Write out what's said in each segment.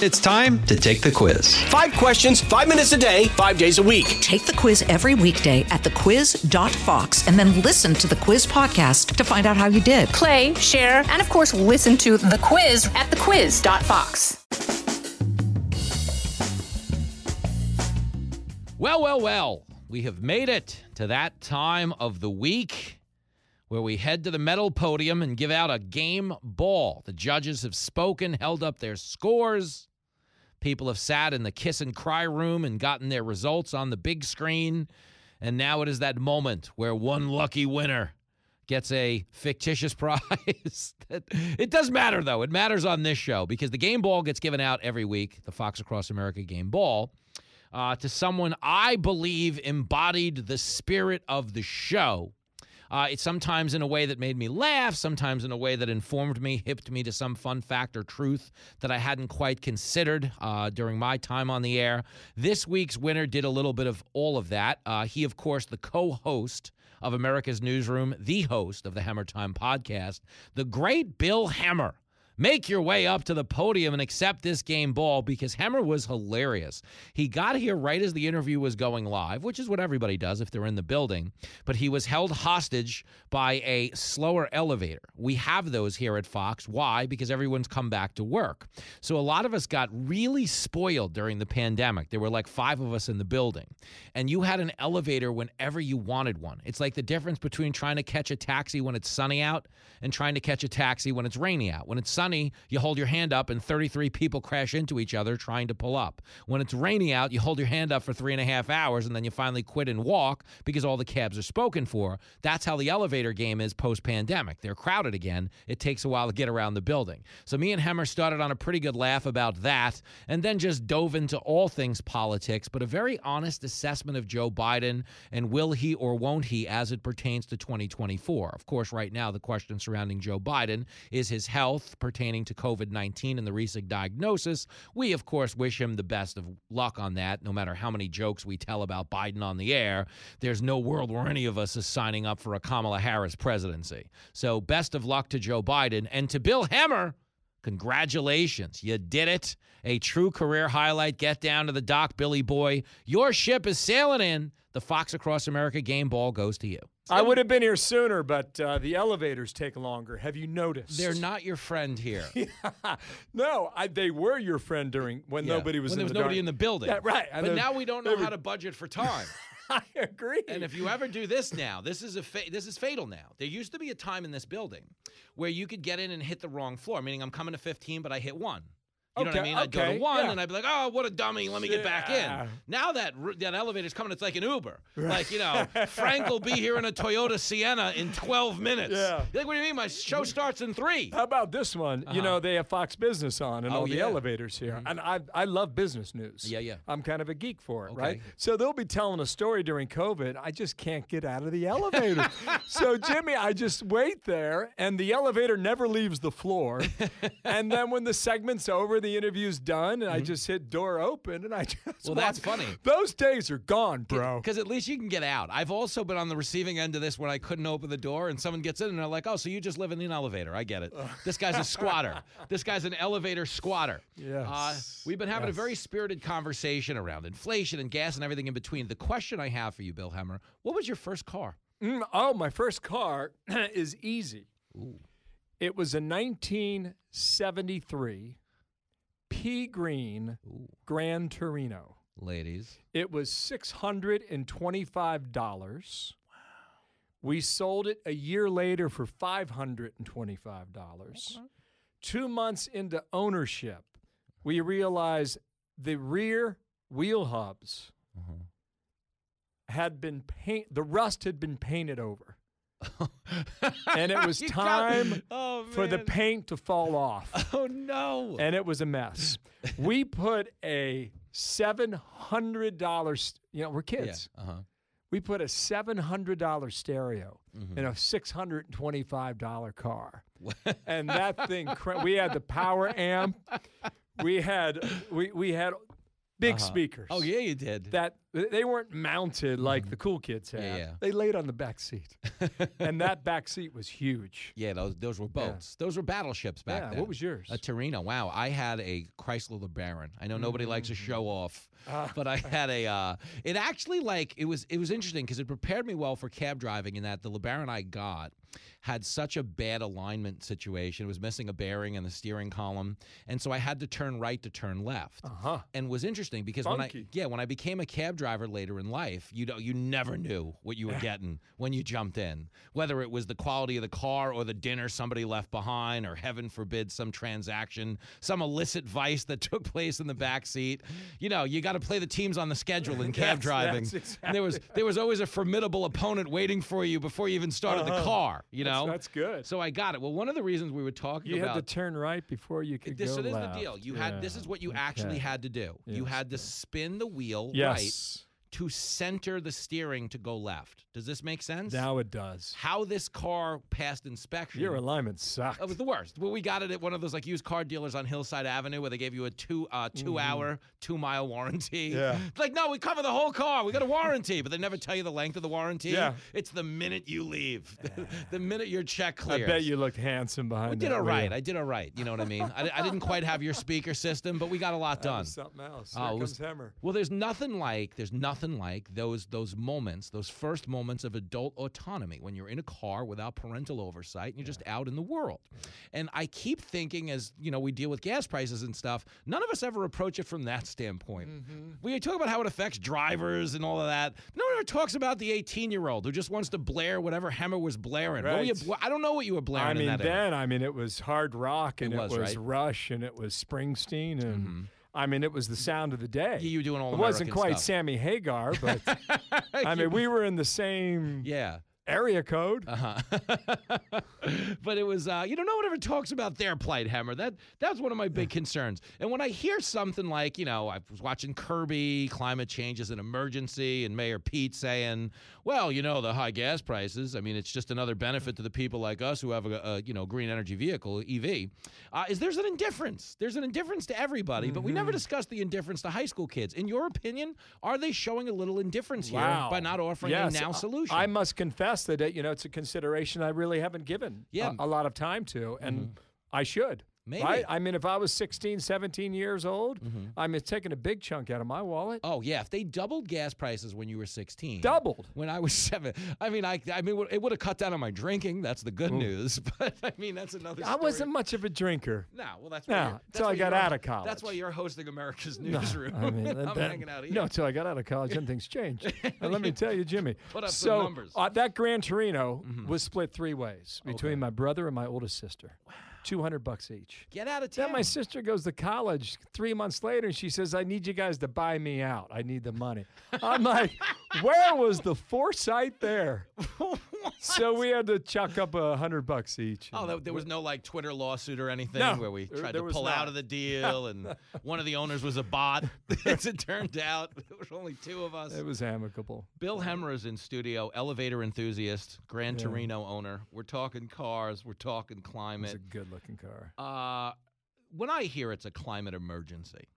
It's time to take the quiz. Five questions, five minutes a day, five days a week. Take the quiz every weekday at thequiz.fox and then listen to the quiz podcast to find out how you did. Play, share, and of course, listen to the quiz at thequiz.fox. Well, well, well, we have made it to that time of the week where we head to the medal podium and give out a game ball. The judges have spoken, held up their scores. People have sat in the kiss and cry room and gotten their results on the big screen. And now it is that moment where one lucky winner gets a fictitious prize. it does matter, though. It matters on this show because the game ball gets given out every week, the Fox Across America game ball, uh, to someone I believe embodied the spirit of the show. Uh, it's sometimes in a way that made me laugh, sometimes in a way that informed me, hipped me to some fun fact or truth that I hadn't quite considered uh, during my time on the air. This week's winner did a little bit of all of that. Uh, he, of course, the co host of America's Newsroom, the host of the Hemmer Time podcast, the great Bill Hemmer make your way up to the podium and accept this game ball because Hemmer was hilarious. He got here right as the interview was going live, which is what everybody does if they're in the building, but he was held hostage by a slower elevator. We have those here at Fox. Why? Because everyone's come back to work. So a lot of us got really spoiled during the pandemic. There were like five of us in the building, and you had an elevator whenever you wanted one. It's like the difference between trying to catch a taxi when it's sunny out and trying to catch a taxi when it's rainy out. When it's sunny, sunny, you hold your hand up and 33 people crash into each other trying to pull up. When it's rainy out, you hold your hand up for three and a half hours and then you finally quit and walk because all the cabs are spoken for. That's how the elevator game is post pandemic. They're crowded again. It takes a while to get around the building. So me and Hemmer started on a pretty good laugh about that and then just dove into all things politics, but a very honest assessment of Joe Biden and will he or won't he as it pertains to 2024. Of course, right now, the question surrounding Joe Biden is his health, to COVID 19 and the recent diagnosis. We, of course, wish him the best of luck on that, no matter how many jokes we tell about Biden on the air. There's no world where any of us is signing up for a Kamala Harris presidency. So, best of luck to Joe Biden and to Bill Hemmer. Congratulations. You did it. A true career highlight. Get down to the dock, Billy Boy. Your ship is sailing in. The Fox Across America game ball goes to you. I would have been here sooner, but uh, the elevators take longer. Have you noticed? They're not your friend here. no, I, they were your friend during when Yeah. nobody was when in there was the nobody dark- in the building. Yeah, right. But now we don't know they how to budget for time. I agree. And if you ever do this now, this is a fa- this is fatal now. There used to be a time in this building where you could get in and hit the wrong floor, meaning I'm coming to 15, but I hit one. You know what I mean? I'd go to one yeah. and I'd be like, "Oh, what a dummy! Let me get back in." Now that that elevator's coming, it's like an Uber. Like you know, Frank will be here in a Toyota Sienna in 12 minutes. Yeah. You're like, what do you mean? My show starts in three. How about this one? You know, they have Fox Business on and Uh-huh. Oh, all the yeah. Mm-hmm. elevators here. And I, I love business news. Yeah, yeah. I'm kind of a geek for it, Okay. right? So they'll be telling a story during COVID. I just can't get out of the elevator. so, Jimmy, I just wait there, and the elevator never leaves the floor. and then when the segment's over, the interview's done, and I just hit door open, and I just. Mm-hmm. Well, that's funny. Those days are gone, bro. Because at least you can get out. I've also been on the receiving end of this when I couldn't open the door and someone gets in and they're like, oh, so you just live in an elevator. I get it. This guy's a squatter. This guy's an elevator squatter. Yes. Uh, we've been having a very spirited conversation around inflation and gas and everything in between. The question I have for you, Bill Hemmer, what was your first car? Mm, oh, my first car is easy. It was a 1973 P Green Gran Torino. Ladies. It was $625. Wow. We sold it a year later for $525. Two months into ownership, we realized the rear wheel hubs uh-huh. had been paint the rust had been painted over. and it was time Oh, for the paint to fall off. Oh, no. and it was a mess. we put a seven hundred dollars. You know, we're yeah. kids. Uh-huh. We put a seven hundred dollar stereo Mm-hmm. in a six hundred and twenty five dollar car, and that thing. We had the power amp. We had we we had big Uh-huh. speakers. Oh yeah, you did. That they weren't mounted like the cool kids had. Yeah, yeah. They laid on the back seat, and that back seat was huge. yeah, those those were boats. Those were battleships back Yeah, then. what was yours? A Torino. Wow, I had a Chrysler LeBaron. I know nobody likes to Mm. show off, Ah. but I had a. Uh, it actually like it was it was interesting because it prepared me well for cab driving in that the LeBaron I got had such a bad alignment situation. It was missing a bearing in the steering column, and so I had to turn right to turn left. Uh huh. And was interesting because when I yeah when I became a cab driver later in life, you know you never knew what you were getting when you jumped in, whether it was the quality of the car or the dinner somebody left behind, or heaven forbid some transaction, some illicit vice that took place in the back seat. You know you got to play the teams on the schedule in cab That's- driving. that's And there was there was always a formidable opponent waiting for you before you even started the car. You Uh-huh. That's- know that's good. So I got it. Well, one of the reasons we were talking You about had to turn right before you could this, go so this left. is the deal. You had this is what you actually had to do. You had to spin the wheel right Yes. To center the steering to go left. Does this make sense? Now it does. How this car passed inspection. Your alignment sucked. it was the worst. Well, we got it at one of those like used car dealers on Hillside Avenue where they gave you a two uh, 2 hour, two mile warranty. Yeah. It's like, no, we cover the whole car. We got a warranty, but they never tell you the length of the warranty. Yeah. It's the minute you leave, the minute your check clears. I bet you looked handsome behind We did all right. wheel. I did all right. You know what I mean? I, I didn't quite have your speaker system, but we got a lot That done. was something else. Oh, Here it was- comes Hemmer. Well, there's nothing like there's nothing like those those moments, those first moments of adult autonomy when you're in a car without parental oversight and you're just out in the world. And I keep thinking as, you know, we deal with gas prices and stuff, none of us ever approach it from that standpoint. Mm-hmm. We talk about how it affects drivers and all of that. No one ever talks about the 18-year-old who just wants to blare whatever Hemmer was blaring. Were you- I don't know what you were blaring I mean, in that era. then I mean, it was hard rock and It it, was, was, right? Mm-hmm. Rush and it was Springsteen and I mean, it was the sound of the day. You were doing all It wasn't quite stuff. Sammy Hagar, but I mean, we were in the same Yeah. Area code. Uh-huh. but it was, uh, you know, no one ever talks about their plight, Hemmer. That that's one of my big concerns. And when I hear something like, you know, I was watching Kirby, climate change is an emergency, and Mayor Pete saying, well, you know, the high gas prices. I mean, it's just another benefit to the people like us who have a, a you know green energy vehicle, EV. Uh, is there's an indifference? There's an indifference to everybody, but we never discuss the indifference to high school kids. In your opinion, are they showing a little indifference here by not offering Yes, a now solution? I must confess that it, you know it's a consideration I really haven't given Yeah. Mm-hmm. a, a lot of time to, and I should. Maybe. Right? I mean, if I was 16, 17 years old, mm-hmm. I'm taking a big chunk out of my wallet. Oh, yeah. If they doubled gas prices when you were 16, doubled. When I was seven. I mean, I, I mean, it would have cut down on my drinking. That's the good Ooh. news. But I mean, that's another story. I wasn't much of a drinker. No, well, that's why. Until I got out of college. That's why you're hosting America's Newsroom. No, I mean, I'm that, hanging out here. No, until I got out of college, then things changed. and let me tell you, Jimmy. Put up so, numbers. Uh, that Gran Torino mm-hmm. was split three ways between okay. my brother and my oldest sister. Wow. 200 bucks each. Get out of town. Then my sister goes to college three months later and she says, I need you guys to buy me out. I need the money. I'm like, where was the foresight there? so we had to chuck up a hundred bucks each. Oh, there, there was no like Twitter lawsuit or anything No, where we tried to pull not. out of the deal, and one of the owners was a bot. As it turned out, there was only two of us. it was amicable. Bill Hemmer is in studio, elevator enthusiast, Gran Torino owner. We're talking cars, we're talking climate. a good looking car. Uh, when I hear it's a climate emergency,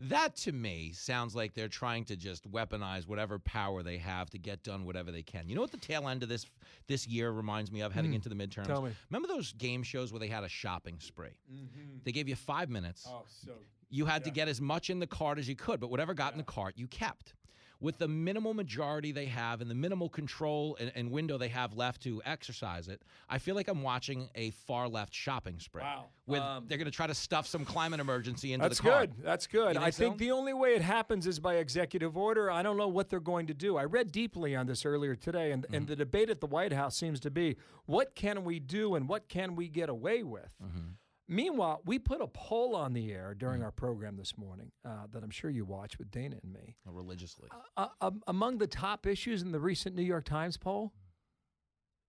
that to me sounds like they're trying to just weaponize whatever power they have to get done whatever they can. You know what the tail end of this this year reminds me of heading hmm. into the midterms? Tell me. Remember those game shows where they had a shopping spree? Mm-hmm. They gave you five minutes. Oh, so You had to get as much in the cart as you could, but whatever got in the cart, you kept. With the minimal majority they have and the minimal control and, and window they have left to exercise it, I feel like I'm watching a far left shopping spree. Wow. With Um, they're going to try to stuff some climate emergency into That's the cart. good. That's good. You I think think so? the only way it happens is by executive order. I don't know what they're going to do. I read deeply on this earlier today, and, Mm-hmm. and the debate at the White House seems to be what can we do and what can we get away with? Mm-hmm. Meanwhile, we put a poll on the air Mm. during our program this morning uh, that I'm sure you watched with Dana and me. Religiously. Uh, um, among the top issues in the recent New York Times poll,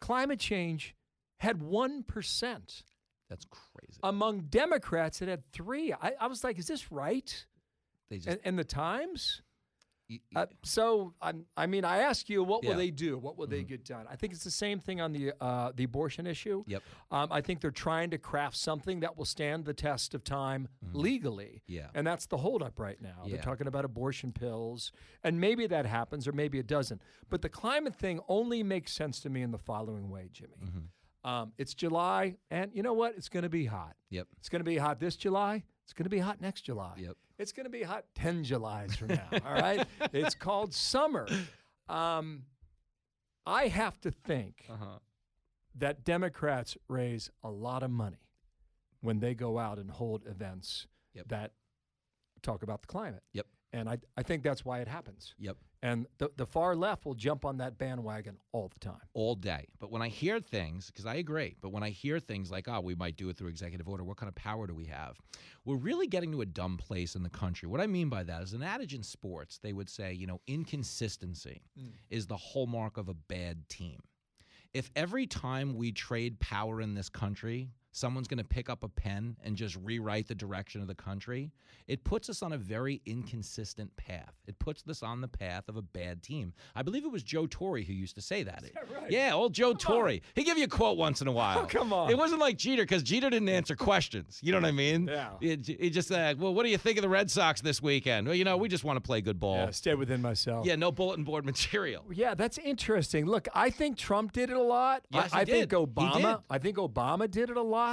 climate change had 1%. That's crazy. Among Democrats, it had three. I, I was like, is this right? they just And, and the Times? Uh, so I'm, I mean, I ask you, what will Yeah. they do? What will they get done? I think it's the same thing on the uh, the abortion issue. Yep. Um, I think they're trying to craft something that will stand the test of time legally. Yeah. And that's the holdup right now. Yeah. They're talking about abortion pills, and maybe that happens, or maybe it doesn't. But the climate thing only makes sense to me in the following way, Jimmy. Mm-hmm. Um, it's July, and you know what? It's going to be hot. Yep. It's going to be hot this July. It's going to be hot next July. Yep. It's going to be hot 10 Julys from now. all right. It's called summer. Um, I have to think Uh-huh. that Democrats raise a lot of money when they go out and hold events Yep. that talk about the climate. Yep. And I, I think that's why it happens. Yep. And the, the far left will jump on that bandwagon all the time. all day. But when I hear things, because I agree, but when I hear things like, oh, we might do it through executive order, what kind of power do we have? We're really getting to a dumb place in the country. What I mean by that is an adage in sports, they would say, you know, inconsistency mm. is the hallmark of a bad team. If every time we trade power in this country, someone's going to pick up a pen and just rewrite the direction of the country, it puts us on a very inconsistent path. It puts us on the path of a bad team. I believe it was Joe Torre who used to say that. Yeah, old Joe Torre. He give you a quote once in a while. come on. It wasn't like Jeter because Jeter didn't answer questions. You know what I mean? Yeah. He, just said, well, what do you think of the Red Sox this weekend? Well, you know, we just want to play good ball. Yeah, stay within myself. Yeah, no bulletin board material. Yeah, that's interesting. Look, I think Trump did it a lot. I- Yes, he I, think Obama. I think Obama did it a lot.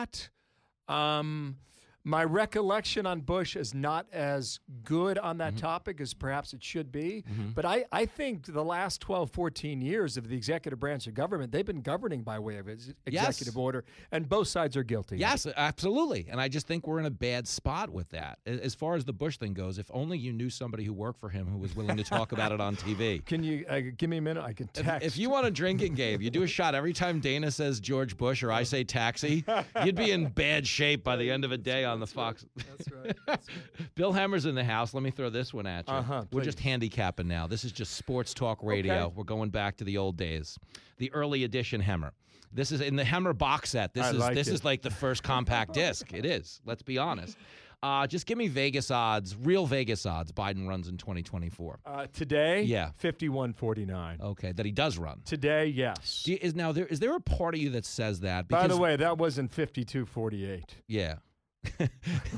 Um, my recollection on Bush is not as good on Mm-hmm. that topic as perhaps it should be. But I, I think the last 12, 14 years of the executive branch of government, they've been governing by way of ex- executive order, and both sides are guilty. Yes, absolutely. And I just think we're in a bad spot with that. As far as the Bush thing goes, if only you knew somebody who worked for him who was willing to talk about it on TV. Can you uh, give me a minute? I can If, text. if you want a drinking game, you do a shot every time Dana says George Bush or I say taxi, you'd be in bad shape by the end of a day on the Fox. That's right. That's Bill Hemmer's in the house. Let me throw this one at you. Uh-huh, We're just handicapping now. This is just sports talk radio. Okay. We're going back to the old days, the early edition Hemmer. This is in the Hemmer box set. This I is like this it. is like the first compact disc. It is. Let's be honest. Uh, just give me Vegas odds, real Vegas odds. Biden runs in 2024. Uh, today, Yeah. 5149. Okay, that he does run. Today, yes. You- is now there is there a part of you that says that? By the way, that wasn't 5248. yeah.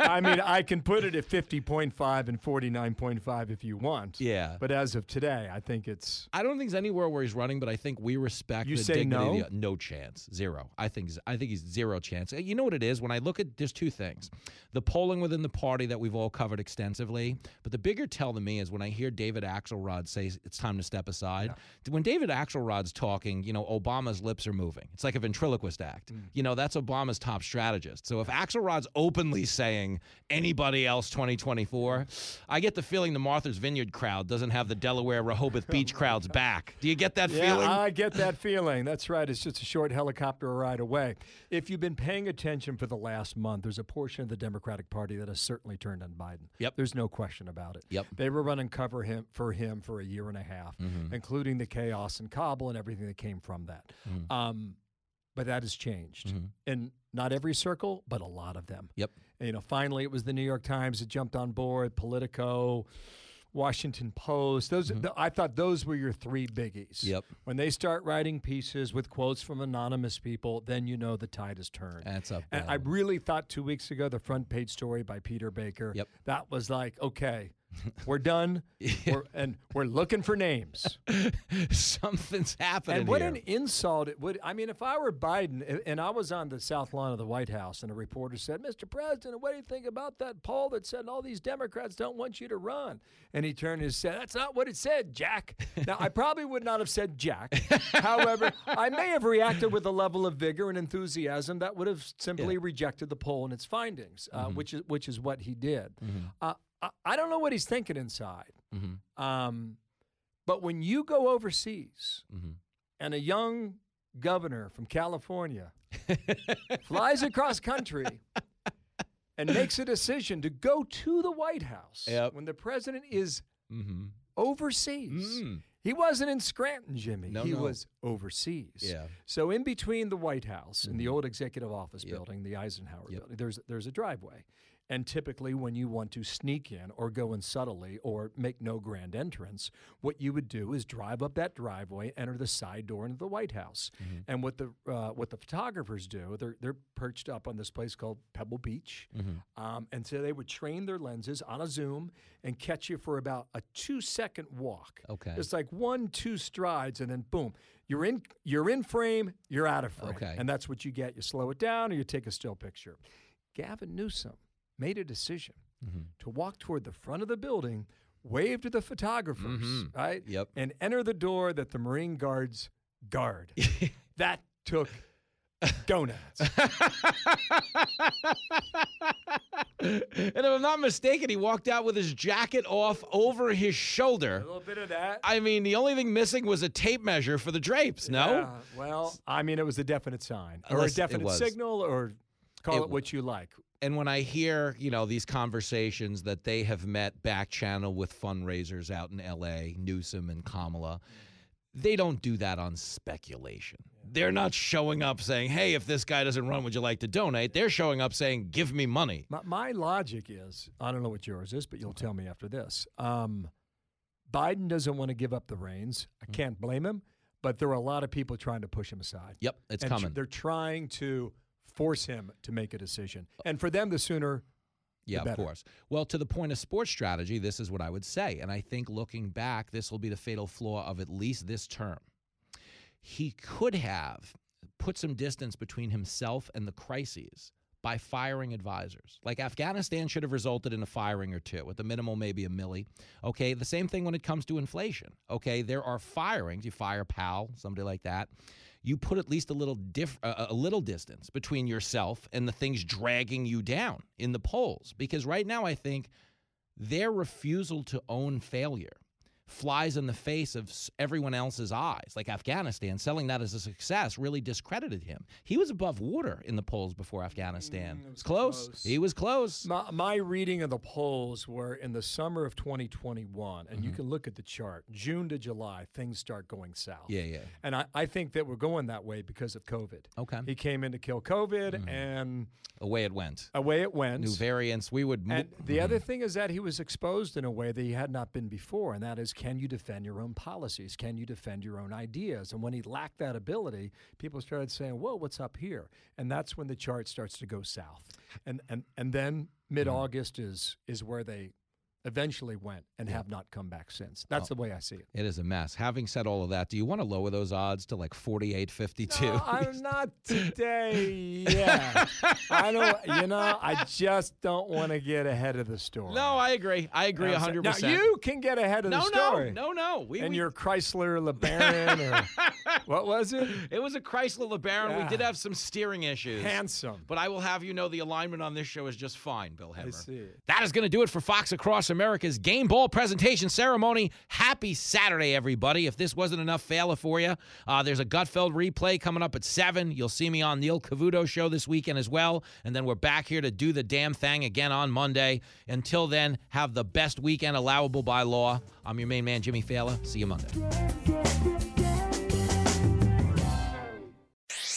I mean, I can put it at 50.5 and 49.5 if you want. Yeah. But as of today, I think it's. I don't think there's anywhere where he's running, but I think we respect You the say dignity. no? of the- no chance, zero. I think I think he's zero chance. You know what it is? When I look at there's two things, the polling within the party that we've all covered extensively, but the bigger tell to me is when I hear David Axelrod say it's time to step aside. When David Axelrod's talking, you know, Obama's lips are moving. It's like a ventriloquist act. Mm. You know, that's Obama's top strategist. So if Axelrod's openly saying anybody else 2024, I get the feeling the Martha's Vineyard crowd doesn't have the Delaware Rehoboth Beach crowd's back. Do you get that Yeah, feeling? I get that feeling. That's right. It's just a short helicopter ride away. If you've been paying attention for the last month, there's a portion of the Democratic Party that has certainly turned on Biden. Yep. There's no question about it. Yep. They were running cover him for him for a year and a half, Mm-hmm. including the chaos in Kabul and everything that came from that. Mm-hmm. Um, but that has changed in not every circle, but a lot of them. Yep. And, you know, finally, it was the New York Times that jumped on board, Politico, Washington Post. Those, th- I thought those were your three biggies. Mm-hmm. Yep. When they start writing pieces with quotes from anonymous people, then you know the tide has turned. That's a And I really thought two weeks ago the front page story by Peter Baker. Yep. That was like, okay, we're done, we're, and we're looking for names. Something's happening And what here. an insult it would. I mean, if I were Biden and I was on the south lawn of the White House and a reporter said, Mr. President, what do you think about that poll that said all these Democrats don't want you to run? And he turned and said, That's not what it said, Jack. now, I probably would not have said Jack. However, I may have reacted with a level of vigor and enthusiasm that would have simply rejected the poll and its findings, uh, which, is, which is what he did. Uh, I, I don't know what he's thinking inside. Um, but when you go overseas and a young governor from California flies across country and makes a decision to go to the White House Yep. when the president is mm-hmm. overseas. Mm. He wasn't in Scranton, Jimmy. No, he no. was overseas. Yeah. So in between the White House and Mm-hmm. the old executive office building, the Eisenhower building, there's there's a driveway. And typically, when you want to sneak in or go in subtly or make no grand entrance, what you would do is drive up that driveway, enter the side door into the White House. And what the uh, what the photographers do, they're they're perched up on this place called Pebble Beach, um, and so they would train their lenses on a zoom and catch you for about a two second walk. Okay. it's like one two strides, and then boom, you're in you're in frame, you're out of frame, Okay. and that's what you get. You slow it down, or you take a still picture. Gavin Newsom made a decision Mm-hmm. to walk toward the front of the building, wave to the photographers, right? Mm-hmm. Yep. And enter the door that the Marine Guards guard. that took donuts. and if I'm not mistaken, he walked out with his jacket off over his shoulder. a little bit of that. I mean, the only thing missing was a tape measure for the drapes. No. Yeah, well, I mean, it was a definite sign or a Unless definite signal or call It it, what you like. And when I hear, you know, these conversations that they have met back channel with fundraisers out in LA, Newsom and Kamala, they don't do that on speculation. They're not showing up saying, "Hey, if this guy doesn't run, would you like to donate?" They're showing up saying, "Give me money." My, my logic is I don't know what yours is, but you'll tell me after this. Um, Biden doesn't want to give up the reins. I can't blame him, but there are a lot of people trying to push him aside. Yep, it's And coming. they're trying to force him to make a decision. And for them, the sooner Yeah, of better. course. Well, to the point of sports strategy, this is what I would say. And I think looking back, this will be the fatal flaw of at least this term. He could have put some distance between himself and the crises by firing advisors. Like Afghanistan should have resulted in a firing or two, at the minimal, maybe a Milley. Okay, the same thing when it comes to inflation. Okay, there are firings. You fire Powell, somebody like that. You put at least a little diff- a little distance between yourself and the things dragging you down in the polls. Because right now, I think their refusal to own failure flies in the face of everyone else's eyes. Like Afghanistan, selling that as a success really discredited him. He was above water in the polls before Afghanistan. Mm, it was close. close. He was close. My, my reading of the polls were in the summer of 2021, and you mm-hmm. can look at the chart. June to July, things start going south. Yeah, yeah. And I, I think that we're going that way because of COVID. Okay. He came in to kill COVID, mm. and Away it went. away it went. New variants. We would. Mo- And the other mm-hmm. thing is that he was exposed in a way that he had not been before, and that is can you defend your own policies? Can you defend your own ideas? And when he lacked that ability, people started saying, Whoa, what's up here? And that's when the chart starts to go south. And and and then mid August is is where they eventually went and have not come back since. That's oh. the way I see it. It is a mess. Having said all of that, do you want to lower those odds to like 48 52? No, I'm not today. Yeah, I don't. You know, I just don't want to get ahead of the story. No, I agree. I agree Now, so- 100%. Now you can get ahead of no, the story. no, no, no. We, and we- your Chrysler LeBaron or what was it? It was a Chrysler LeBaron. We did have some steering issues. Handsome. But I will have you know the alignment on this show is just fine, Bill Hemmer. That is going to do it for Fox Across America's Game Ball presentation ceremony. Happy Saturday, everybody. If this wasn't enough Failla for you, uh, there's a Gutfeld replay coming up at 7. You'll see me on Neil Cavuto show this weekend as well. And then we're back here to do the damn thing again on Monday. Until then, have the best weekend allowable by law. I'm your main man, Jimmy Failla. See you Monday.